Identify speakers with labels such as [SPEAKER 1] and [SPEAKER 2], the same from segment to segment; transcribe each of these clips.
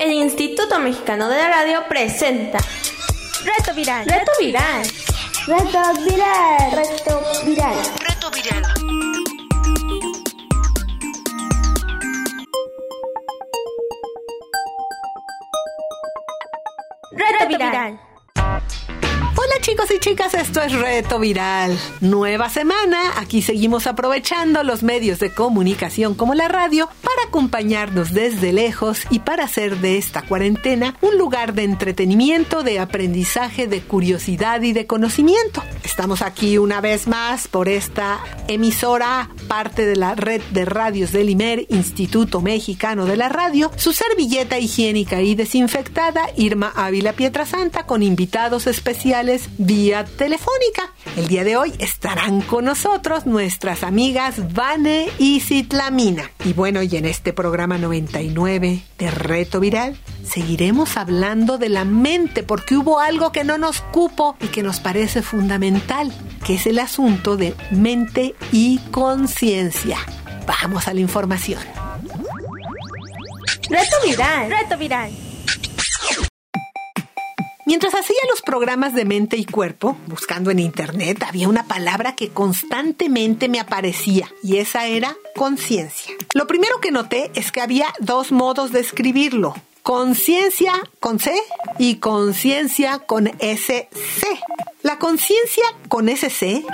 [SPEAKER 1] El Instituto Mexicano de la Radio presenta Reto Viral. Reto Viral.
[SPEAKER 2] Reto Viral. Reto Viral.
[SPEAKER 3] Reto Viral.
[SPEAKER 1] Reto Viral.
[SPEAKER 4] Hola chicos y chicas, esto es Reto Viral. Nueva semana, aquí seguimos aprovechando los medios de comunicación como la radio para acompañarnos desde lejos y para hacer de esta cuarentena un lugar de entretenimiento, de aprendizaje, de curiosidad y de conocimiento. Estamos aquí una vez más por esta emisora, parte de la red de radios del IMER, Instituto Mexicano de la Radio, su servilleta higiénica y desinfectada, Irma Ávila Pietrasanta, con invitados especiales vía telefónica. El día de hoy estarán con nosotros nuestras amigas Vane y Citlamina. Y bueno, y en este programa 99 de Reto Viral seguiremos hablando de la mente porque hubo algo que no nos cupo y que nos parece fundamental, que es el asunto de mente y conciencia. Vamos a la información.
[SPEAKER 1] Reto Viral. Reto Viral.
[SPEAKER 4] Mientras hacía los programas de mente y cuerpo, buscando en internet, había una palabra que constantemente me aparecía y esa era conciencia. Lo primero que noté es que había dos modos de escribirlo. Conciencia con C y conciencia con SC. La conciencia con SC,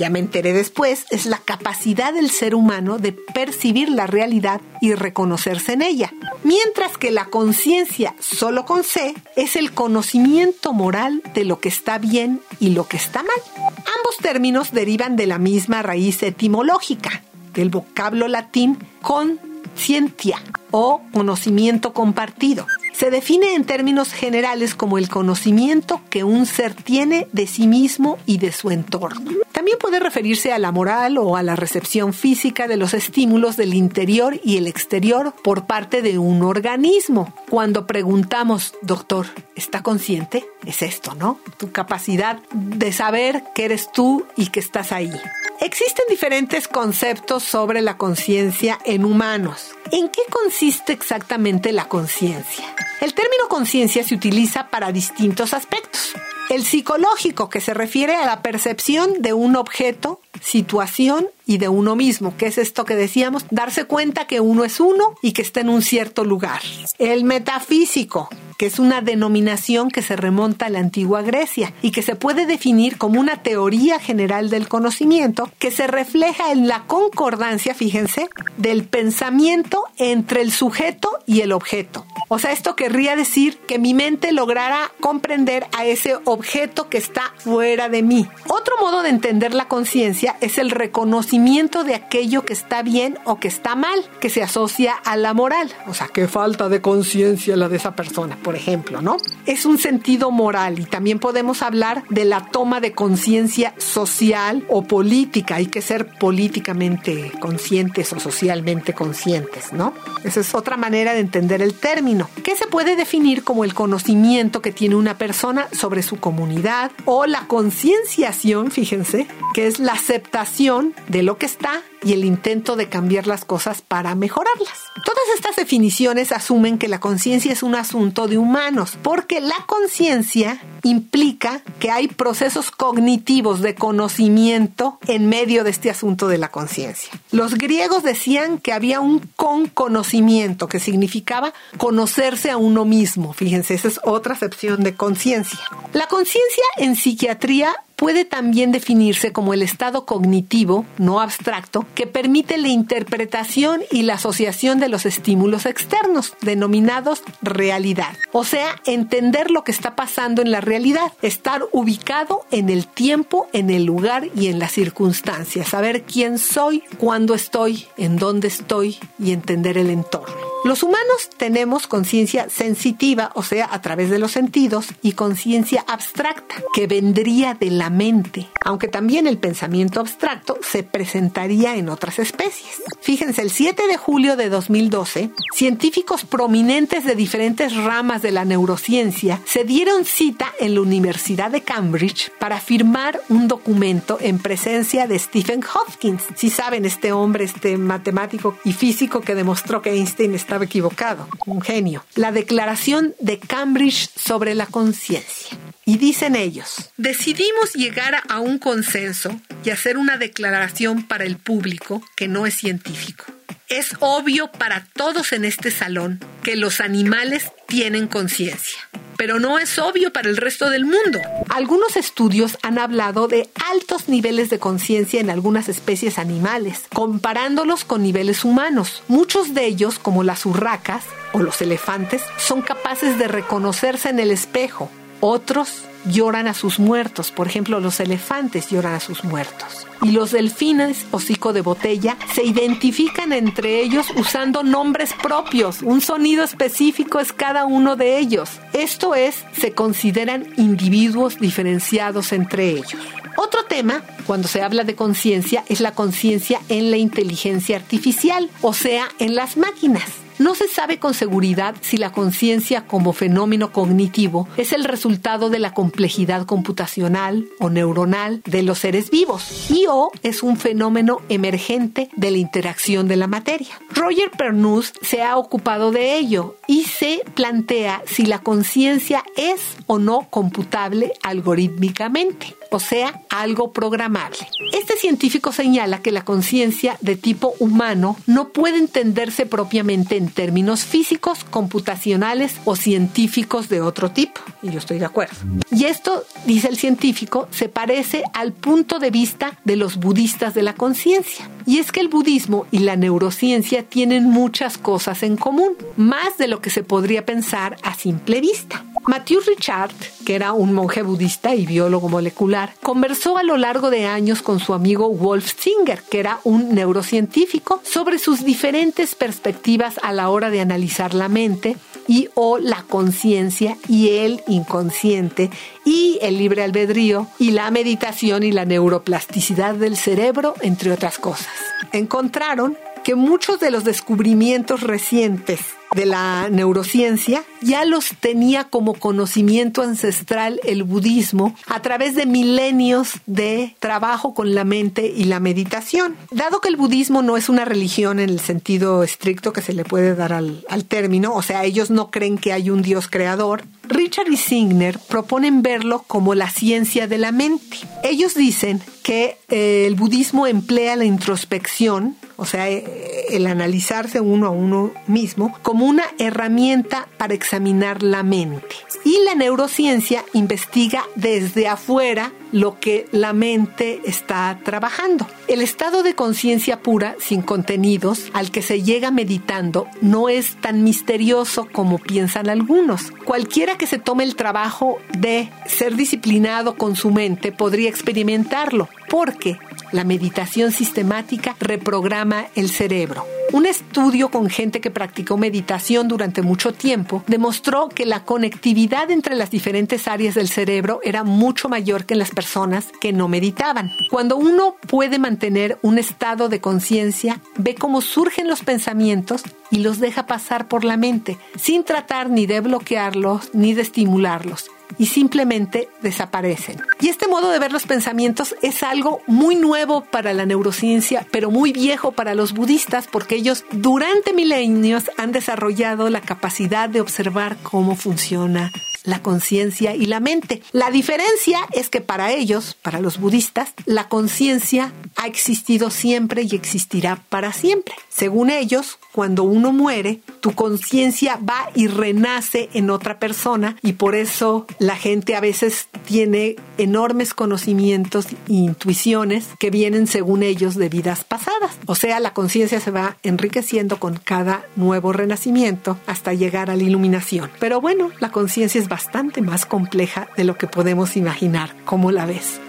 [SPEAKER 4] ya me enteré después, es la capacidad del ser humano de percibir la realidad y reconocerse en ella. Mientras que la conciencia solo con C es el conocimiento moral de lo que está bien y lo que está mal. Ambos términos derivan de la misma raíz etimológica, del vocablo latín conscientia o conocimiento compartido. Se define en términos generales como el conocimiento que un ser tiene de sí mismo y de su entorno. También puede referirse a la moral o a la recepción física de los estímulos del interior y el exterior por parte de un organismo. Cuando preguntamos, doctor, ¿está consciente? Es esto, ¿no? Tu capacidad de saber que eres tú y que estás ahí. Existen diferentes conceptos sobre la conciencia en humanos. ¿En qué consiste exactamente la conciencia? El término conciencia se utiliza para distintos aspectos. El psicológico, que se refiere a la percepción de un objeto, situación y de uno mismo, que es esto que decíamos, darse cuenta que uno es uno y que está en un cierto lugar. El metafísico, que es una denominación que se remonta a la antigua Grecia y que se puede definir como una teoría general del conocimiento que se refleja en la concordancia, fíjense, del pensamiento entre el sujeto y el objeto. O sea, esto querría decir que mi mente lograra comprender a ese objeto que está fuera de mí. Otro modo de entender la conciencia es el reconocimiento de aquello que está bien o que está mal, que se asocia a la moral. O sea, qué falta de conciencia la de esa persona, por ejemplo, ¿no? Es un sentido moral y también podemos hablar de la toma de conciencia social o política. Hay que ser políticamente conscientes o socialmente conscientes, ¿no? Esa es otra manera de entender el término que se puede definir como el conocimiento que tiene una persona sobre su comunidad o la concienciación, fíjense, que es la aceptación de lo que está y el intento de cambiar las cosas para mejorarlas. Todas estas definiciones asumen que la conciencia es un asunto de humanos, porque la conciencia implica que hay procesos cognitivos de conocimiento en medio de este asunto de la conciencia. Los griegos decían que había un conconocimiento, que significaba conocerse a uno mismo. Fíjense, esa es otra acepción de conciencia. La conciencia en psiquiatría puede también definirse como el estado cognitivo, no abstracto, que permite la interpretación y la asociación de los estímulos externos, denominados realidad. O sea, entender lo que está pasando en la realidad, estar ubicado en el tiempo, en el lugar y en las circunstancias, saber quién soy, cuándo estoy, en dónde estoy y entender el entorno. Los humanos tenemos conciencia sensitiva, o sea, a través de los sentidos, y conciencia abstracta, que vendría de la mente, aunque también el pensamiento abstracto se presentaría en otras especies. Fíjense, el 7 de julio de 2012, científicos prominentes de diferentes ramas de la neurociencia se dieron cita en la Universidad de Cambridge para firmar un documento en presencia de Stephen Hopkins. Si saben, este hombre, este matemático y físico que demostró que Einstein estaba equivocado, un genio. La declaración de Cambridge sobre la conciencia. Y dicen ellos, decidimos llegar a un consenso y hacer una declaración para el público que no es científico. Es obvio para todos en este salón que los animales tienen conciencia, pero no es obvio para el resto del mundo. Algunos estudios han hablado de altos niveles de conciencia en algunas especies animales, comparándolos con niveles humanos. Muchos de ellos, como las urracas o los elefantes, son capaces de reconocerse en el espejo. Otros lloran a sus muertos. Por ejemplo, los elefantes lloran a sus muertos. Y los delfines, hocico de botella, se identifican entre ellos usando nombres propios. Un sonido específico es cada uno de ellos. Esto es, se consideran individuos diferenciados entre ellos. Otro tema, cuando se habla de conciencia, es la conciencia en la inteligencia artificial, o sea, en las máquinas. No se sabe con seguridad si la conciencia como fenómeno cognitivo es el resultado de la complejidad computacional o neuronal de los seres vivos y o es un fenómeno emergente de la interacción de la materia. Roger Pernus se ha ocupado de ello y se plantea si la conciencia es o no computable algorítmicamente o sea, algo programable. Este científico señala que la conciencia de tipo humano no puede entenderse propiamente en términos físicos, computacionales o científicos de otro tipo. Y yo estoy de acuerdo. Y esto, dice el científico, se parece al punto de vista de los budistas de la conciencia. Y es que el budismo y la neurociencia tienen muchas cosas en común, más de lo que se podría pensar a simple vista. Matthew Richard, que era un monje budista y biólogo molecular, conversó a lo largo de años con su amigo Wolf Singer, que era un neurocientífico, sobre sus diferentes perspectivas a la hora de analizar la mente y o la conciencia y el inconsciente y el libre albedrío y la meditación y la neuroplasticidad del cerebro, entre otras cosas. Encontraron que muchos de los descubrimientos recientes de la neurociencia ya los tenía como conocimiento ancestral el budismo a través de milenios de trabajo con la mente y la meditación. Dado que el budismo no es una religión en el sentido estricto que se le puede dar al, al término, o sea, ellos no creen que hay un Dios creador, Richard y Signer proponen verlo como la ciencia de la mente. Ellos dicen que eh, el budismo emplea la introspección, o sea, eh, el analizarse uno a uno mismo, como una herramienta para examinar la mente. Y la neurociencia investiga desde afuera lo que la mente está trabajando. El estado de conciencia pura, sin contenidos, al que se llega meditando, no es tan misterioso como piensan algunos. Cualquiera que se tome el trabajo de ser disciplinado con su mente podría experimentarlo, porque la meditación sistemática reprograma el cerebro. Un estudio con gente que practicó meditación durante mucho tiempo demostró que la conectividad entre las diferentes áreas del cerebro era mucho mayor que en las personas que no meditaban. Cuando uno puede mantener un estado de conciencia, ve cómo surgen los pensamientos y los deja pasar por la mente, sin tratar ni de bloquearlos ni de estimularlos y simplemente desaparecen. Y este modo de ver los pensamientos es algo muy nuevo para la neurociencia, pero muy viejo para los budistas porque ellos durante milenios han desarrollado la capacidad de observar cómo funciona la conciencia y la mente. La diferencia es que para ellos, para los budistas, la conciencia ha existido siempre y existirá para siempre. Según ellos, cuando uno muere, tu conciencia va y renace en otra persona y por eso la gente a veces tiene enormes conocimientos e intuiciones que vienen según ellos de vidas pasadas. O sea, la conciencia se va enriqueciendo con cada nuevo renacimiento hasta llegar a la iluminación. Pero bueno, la conciencia es bastante más compleja de lo que podemos imaginar. ¿Cómo la ves?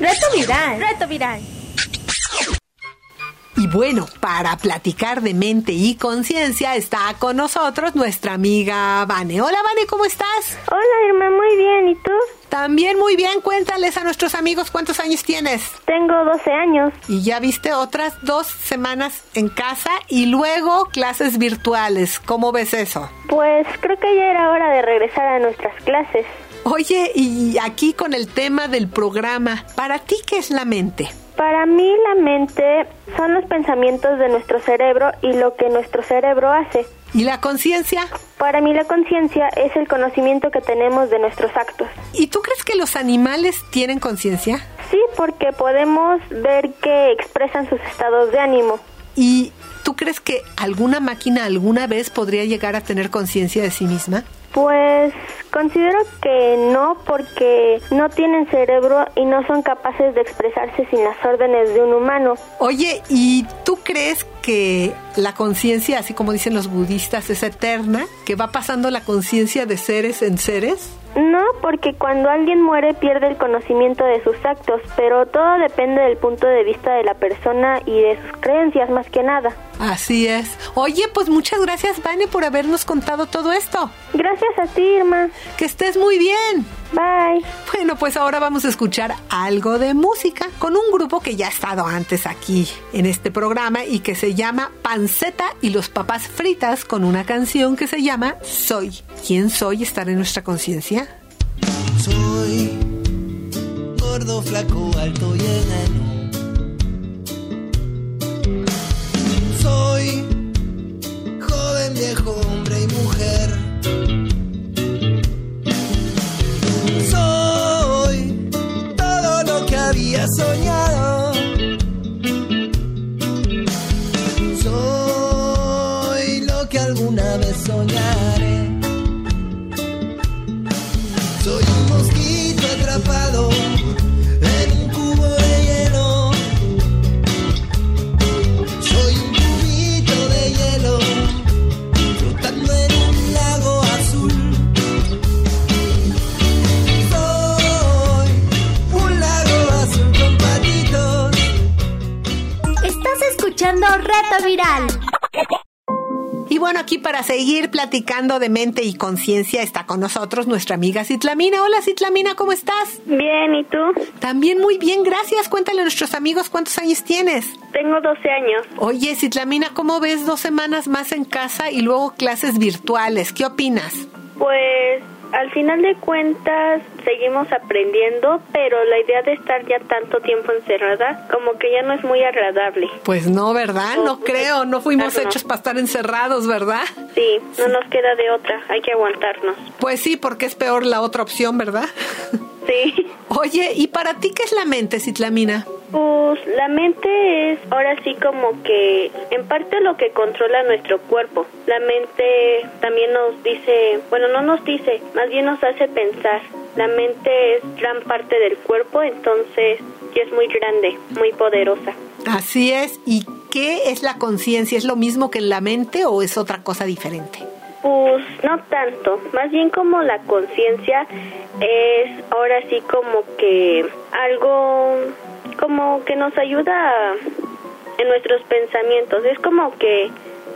[SPEAKER 1] Reto viral. Reto viral.
[SPEAKER 4] Y bueno, para platicar de mente y conciencia está con nosotros nuestra amiga Vane. Hola Vane, ¿cómo estás?
[SPEAKER 2] Hola Irma, muy bien. ¿Y tú?
[SPEAKER 4] También muy bien, cuéntales a nuestros amigos cuántos años tienes.
[SPEAKER 2] Tengo 12 años.
[SPEAKER 4] Y ya viste otras dos semanas en casa y luego clases virtuales. ¿Cómo ves eso?
[SPEAKER 2] Pues creo que ya era hora de regresar a nuestras clases.
[SPEAKER 4] Oye, y aquí con el tema del programa, ¿para ti qué es la mente?
[SPEAKER 2] Para mí la mente son los pensamientos de nuestro cerebro y lo que nuestro cerebro hace.
[SPEAKER 4] ¿Y la conciencia?
[SPEAKER 2] Para mí la conciencia es el conocimiento que tenemos de nuestros actos.
[SPEAKER 4] ¿Y tú crees que los animales tienen conciencia?
[SPEAKER 2] Sí, porque podemos ver que expresan sus estados de ánimo.
[SPEAKER 4] ¿Y tú crees que alguna máquina alguna vez podría llegar a tener conciencia de sí misma?
[SPEAKER 2] Pues considero que no porque no tienen cerebro y no son capaces de expresarse sin las órdenes de un humano.
[SPEAKER 4] Oye, ¿y tú crees que la conciencia, así como dicen los budistas, es eterna? ¿Que va pasando la conciencia de seres en seres?
[SPEAKER 2] No, porque cuando alguien muere pierde el conocimiento de sus actos, pero todo depende del punto de vista de la persona y de sus creencias más que nada.
[SPEAKER 4] Así es. Oye, pues muchas gracias, Vane, por habernos contado todo esto.
[SPEAKER 2] Gracias a ti, Irma.
[SPEAKER 4] Que estés muy bien.
[SPEAKER 2] Bye.
[SPEAKER 4] Bueno, pues ahora vamos a escuchar algo de música con un grupo que ya ha estado antes aquí en este programa y que se llama Panceta y los Papas Fritas con una canción que se llama Soy. ¿Quién soy estar en nuestra conciencia?
[SPEAKER 3] Soy gordo, flaco, alto y enano. Y
[SPEAKER 4] bueno, aquí para seguir platicando de mente y conciencia está con nosotros nuestra amiga Citlamina. Hola Citlamina, ¿cómo estás?
[SPEAKER 2] Bien, ¿y tú?
[SPEAKER 4] También muy bien, gracias. Cuéntale a nuestros amigos cuántos años tienes.
[SPEAKER 2] Tengo 12 años.
[SPEAKER 4] Oye, Citlamina, ¿cómo ves dos semanas más en casa y luego clases virtuales? ¿Qué opinas?
[SPEAKER 2] Pues al final de cuentas seguimos aprendiendo, pero la idea de estar ya tanto tiempo encerrada como que ya no es muy agradable.
[SPEAKER 4] Pues no, ¿verdad? No creo, no fuimos
[SPEAKER 2] no.
[SPEAKER 4] hechos para estar encerrados, ¿verdad?
[SPEAKER 2] Sí, no nos queda de otra, hay que aguantarnos.
[SPEAKER 4] Pues sí, porque es peor la otra opción, ¿verdad?
[SPEAKER 2] Sí.
[SPEAKER 4] Oye, ¿y para ti qué es la mente, Citlamina?
[SPEAKER 2] Pues la mente es ahora sí como que en parte lo que controla nuestro cuerpo. La mente también nos dice, bueno, no nos dice, más bien nos hace pensar. La mente es gran parte del cuerpo, entonces sí es muy grande, muy poderosa.
[SPEAKER 4] Así es. ¿Y qué es la conciencia? ¿Es lo mismo que en la mente o es otra cosa diferente?
[SPEAKER 2] Pues no tanto, más bien como la conciencia es ahora sí como que algo como que nos ayuda en nuestros pensamientos, es como que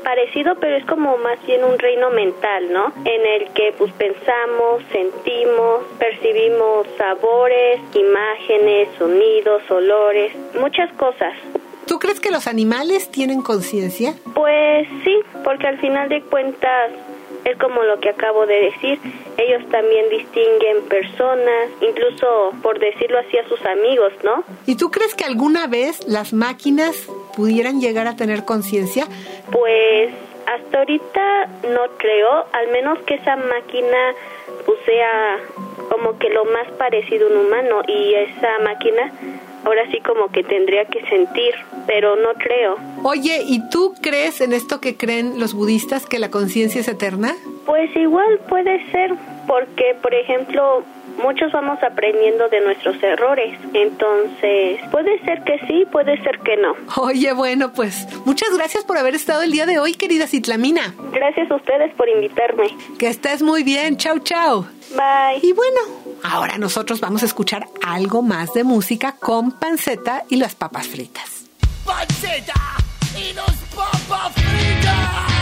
[SPEAKER 2] parecido pero es como más bien un reino mental, ¿no? En el que pues pensamos, sentimos, percibimos sabores, imágenes, sonidos, olores, muchas cosas.
[SPEAKER 4] ¿Tú crees que los animales tienen conciencia?
[SPEAKER 2] Pues sí, porque al final de cuentas es como lo que acabo de decir, ellos también distinguen personas, incluso por decirlo así a sus amigos, ¿no?
[SPEAKER 4] ¿Y tú crees que alguna vez las máquinas pudieran llegar a tener conciencia?
[SPEAKER 2] Pues hasta ahorita no creo, al menos que esa máquina pues sea como que lo más parecido a un humano y esa máquina ahora sí como que tendría que sentir, pero no creo.
[SPEAKER 4] Oye, ¿y tú crees en esto que creen los budistas, que la conciencia es eterna?
[SPEAKER 2] Pues igual puede ser, porque por ejemplo, muchos vamos aprendiendo de nuestros errores, entonces puede ser que sí, puede ser que no.
[SPEAKER 4] Oye, bueno, pues muchas gracias por haber estado el día de hoy, querida Citlamina.
[SPEAKER 2] Gracias a ustedes por invitarme.
[SPEAKER 4] Que estés muy bien, chau, chau.
[SPEAKER 2] Bye.
[SPEAKER 4] Y bueno, ahora nosotros vamos a escuchar algo más de música con panceta y las papas fritas.
[SPEAKER 3] ¡Panceta! y dos papas fritas.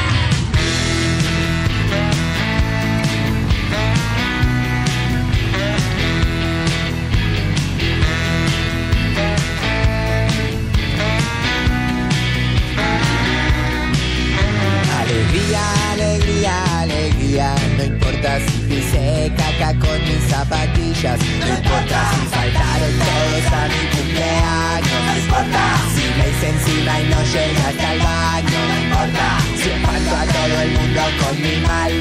[SPEAKER 3] Si pise caca con mis zapatillas. No importa si faltaron todos a mi cumpleaños. No importa si me hice encima y no llegué el baño. No importa si espanto a todo el mundo con mi mal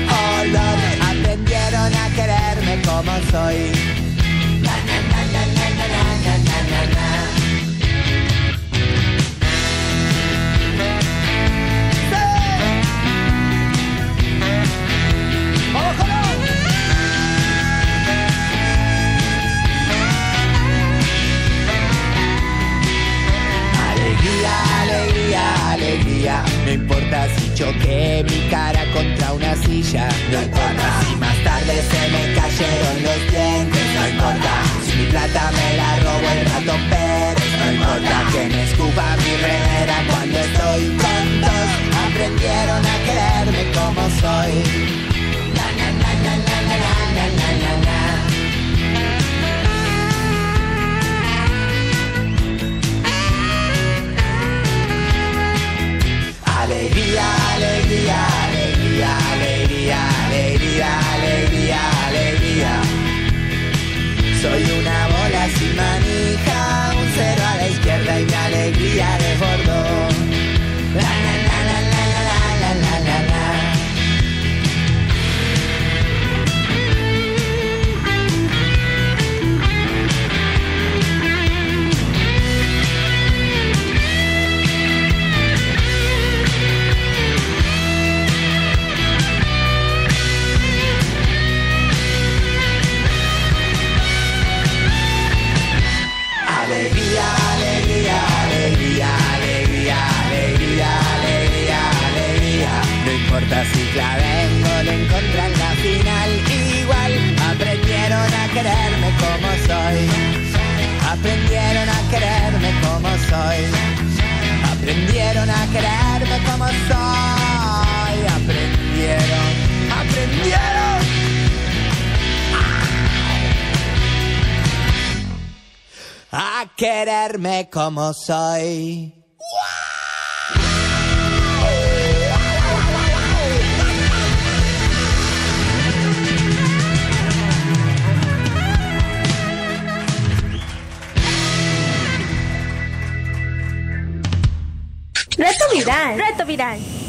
[SPEAKER 3] olor. Aprendieron a quererme como soy. No importa si choqué mi cara contra una silla. No importa si más tarde se me cayeron los dientes. No importa si mi plata me la robó el ratón Pérez. No importa que me escupa mi remera cuando estoy quererme como soy.
[SPEAKER 1] Reto viral. Reto viral.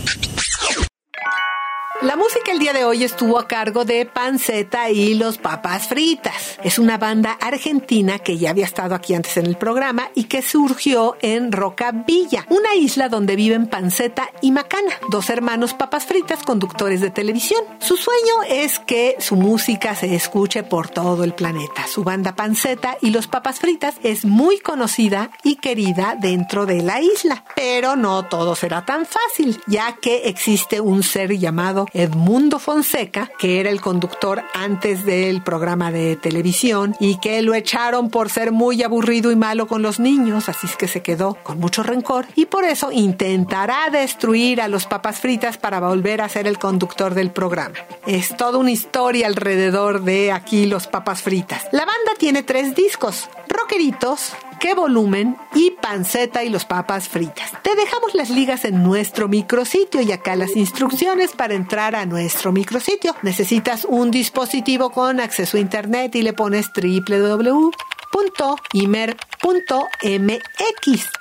[SPEAKER 4] El día de hoy estuvo a cargo de Panceta y los Papas Fritas. Es una banda argentina que ya había estado aquí antes en el programa y que surgió en Rocavilla, una isla donde viven Panceta y Macana, dos hermanos papas fritas conductores de televisión. Su sueño es que su música se escuche por todo el planeta. Su banda Panceta y los Papas Fritas es muy conocida y querida dentro de la isla, pero no todo será tan fácil, ya que existe un ser llamado Edmundo Fonseca, que era el conductor antes del programa de televisión y que lo echaron por ser muy aburrido y malo con los niños, así es que se quedó con mucho rencor y por eso intentará destruir a los papas fritas para volver a ser el conductor del programa. Es toda una historia alrededor de aquí los papas fritas. La banda tiene tres discos, rockeritos, qué volumen y panceta y los papas fritas. Te dejamos las ligas en nuestro micrositio y acá las instrucciones para entrar a nuestro micrositio. Necesitas un dispositivo con acceso a internet y le pones www.imer.mx.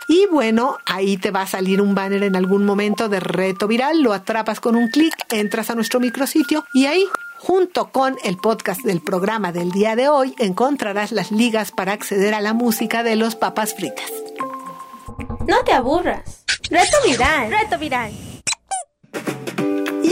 [SPEAKER 4] Y bueno, ahí te va a salir un banner en algún momento de reto viral, lo atrapas con un clic, entras a nuestro micrositio y ahí Junto con el podcast del programa del día de hoy encontrarás las ligas para acceder a la música de los papas fritas.
[SPEAKER 1] No te aburras. Reto viral. Reto viral.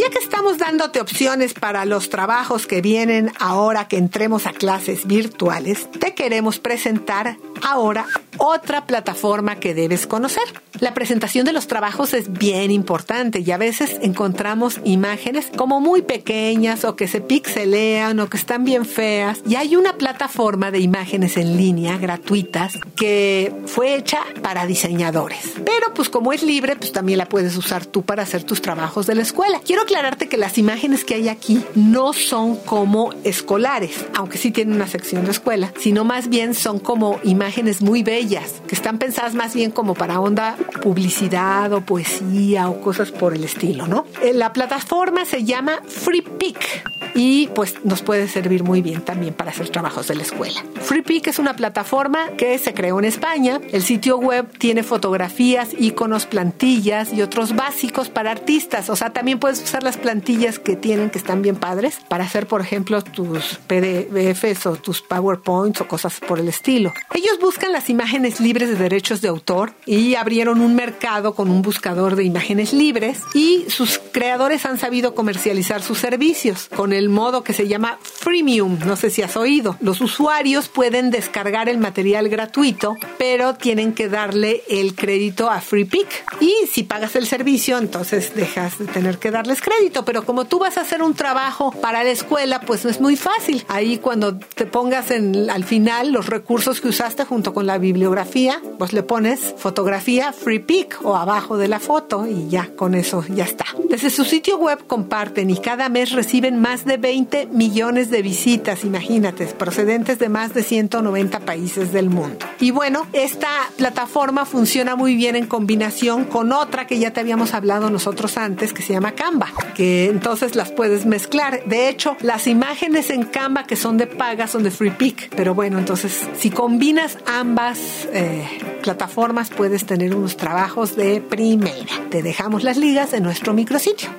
[SPEAKER 4] Ya que estamos dándote opciones para los trabajos que vienen ahora que entremos a clases virtuales, te queremos presentar ahora otra plataforma que debes conocer. La presentación de los trabajos es bien importante y a veces encontramos imágenes como muy pequeñas o que se pixelean o que están bien feas. Y hay una plataforma de imágenes en línea gratuitas que fue hecha para diseñadores. Pero pues como es libre, pues también la puedes usar tú para hacer tus trabajos de la escuela. Quiero aclararte que las imágenes que hay aquí no son como escolares, aunque sí tienen una sección de escuela, sino más bien son como imágenes muy bellas, que están pensadas más bien como para onda publicidad o poesía o cosas por el estilo, ¿no? Eh, la plataforma se llama FreePic y pues nos puede servir muy bien también para hacer trabajos de la escuela. FreePic es una plataforma que se creó en España. El sitio web tiene fotografías, iconos, plantillas y otros básicos para artistas. O sea, también puedes usar las plantillas que tienen que están bien padres para hacer, por ejemplo, tus PDFs o tus PowerPoints o cosas por el estilo. Ellos buscan las imágenes libres de derechos de autor y abrieron un mercado con un buscador de imágenes libres y sus creadores han sabido comercializar sus servicios con el modo que se llama freemium. No sé si has oído. Los usuarios pueden descargar el material gratuito, pero tienen que darle el crédito a FreePic. Y si pagas el servicio, entonces dejas de tener que darles crédito. Pero como tú vas a hacer un trabajo para la escuela, pues no es muy fácil. Ahí cuando te pongas en, al final los recursos que usaste junto con la bibliografía, pues le pones fotografía FreePic o abajo de la foto y ya con eso ya está. Desde su sitio web comparten y cada mes reciben más de 20 millones de visitas, imagínate, procedentes de más de 190 países del mundo. Y bueno, esta plataforma funciona muy bien en combinación con otra que ya te habíamos hablado nosotros antes, que se llama Canva, que entonces las puedes mezclar. De hecho, las imágenes en Canva que son de paga son de FreePic, pero bueno, entonces si combinas ambas eh, plataformas puedes tener unos trabajos de primera. Te dejamos las ligas en nuestro micrositio.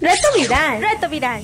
[SPEAKER 1] Reto viral. Reto viral.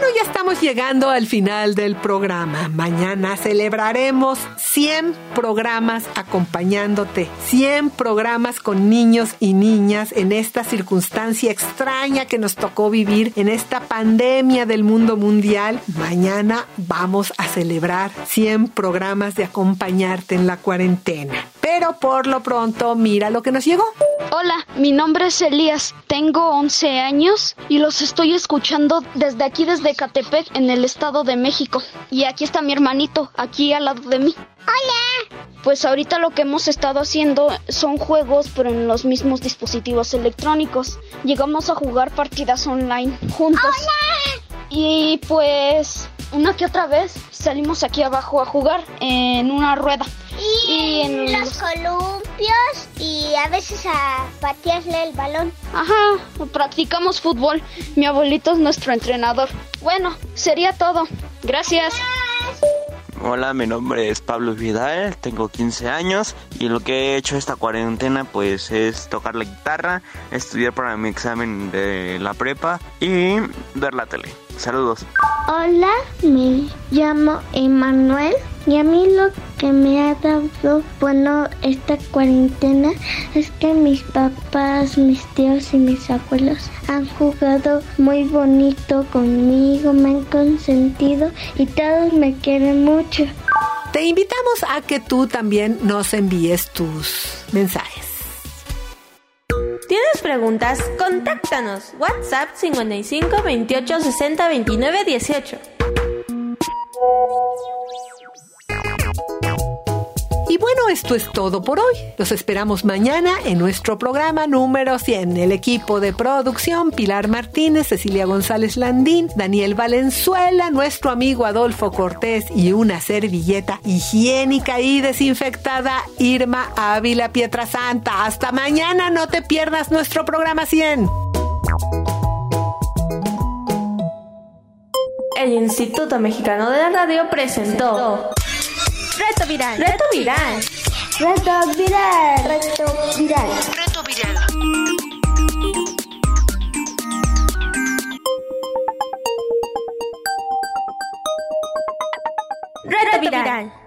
[SPEAKER 4] Bueno, ya estamos llegando al final del programa. Mañana celebraremos 100 programas acompañándote, 100 programas con niños y niñas en esta circunstancia extraña que nos tocó vivir en esta pandemia del mundo mundial. Mañana vamos a celebrar 100 programas de acompañarte en la cuarentena. Pero por lo pronto, mira lo que nos llegó.
[SPEAKER 5] Hola, mi nombre es Elías, tengo 11 años y los estoy escuchando desde aquí, desde Catepec, en el Estado de México. Y aquí está mi hermanito, aquí al lado de mí. Hola. Pues ahorita lo que hemos estado haciendo son juegos, pero en los mismos dispositivos electrónicos. Llegamos a jugar partidas online juntos. Hola. Y pues una que otra vez salimos aquí abajo a jugar en una rueda.
[SPEAKER 6] Y, en los columpios y a veces a patearle el balón.
[SPEAKER 5] Ajá, practicamos fútbol. Mi abuelito es nuestro entrenador. Bueno, sería todo. Gracias.
[SPEAKER 7] Hola, mi nombre es Pablo Vidal, tengo 15 años y lo que he hecho esta cuarentena pues es tocar la guitarra, estudiar para mi examen de la prepa y ver la tele. Saludos.
[SPEAKER 8] Hola, me llamo Emanuel y a mí lo que me ha dado bueno esta cuarentena es que mis papás, mis tíos y mis abuelos han jugado muy bonito conmigo, me han consentido y todos me quieren mucho.
[SPEAKER 4] Te invitamos a que tú también nos envíes tus mensajes.
[SPEAKER 1] ¿Tienes preguntas? Contáctanos. WhatsApp 55 28 60 29 18.
[SPEAKER 4] Y bueno, esto es todo por hoy. Los esperamos mañana en nuestro programa número 100. El equipo de producción, Pilar Martínez, Cecilia González Landín, Daniel Valenzuela, nuestro amigo Adolfo Cortés y una servilleta higiénica y desinfectada, Irma Ávila Pietrasanta. Hasta mañana, no te pierdas nuestro programa 100.
[SPEAKER 1] El Instituto Mexicano de la Radio presentó Reto viral. Reto viral. Reto viral.
[SPEAKER 6] Reto viral. Reto viral.
[SPEAKER 9] Reto viral.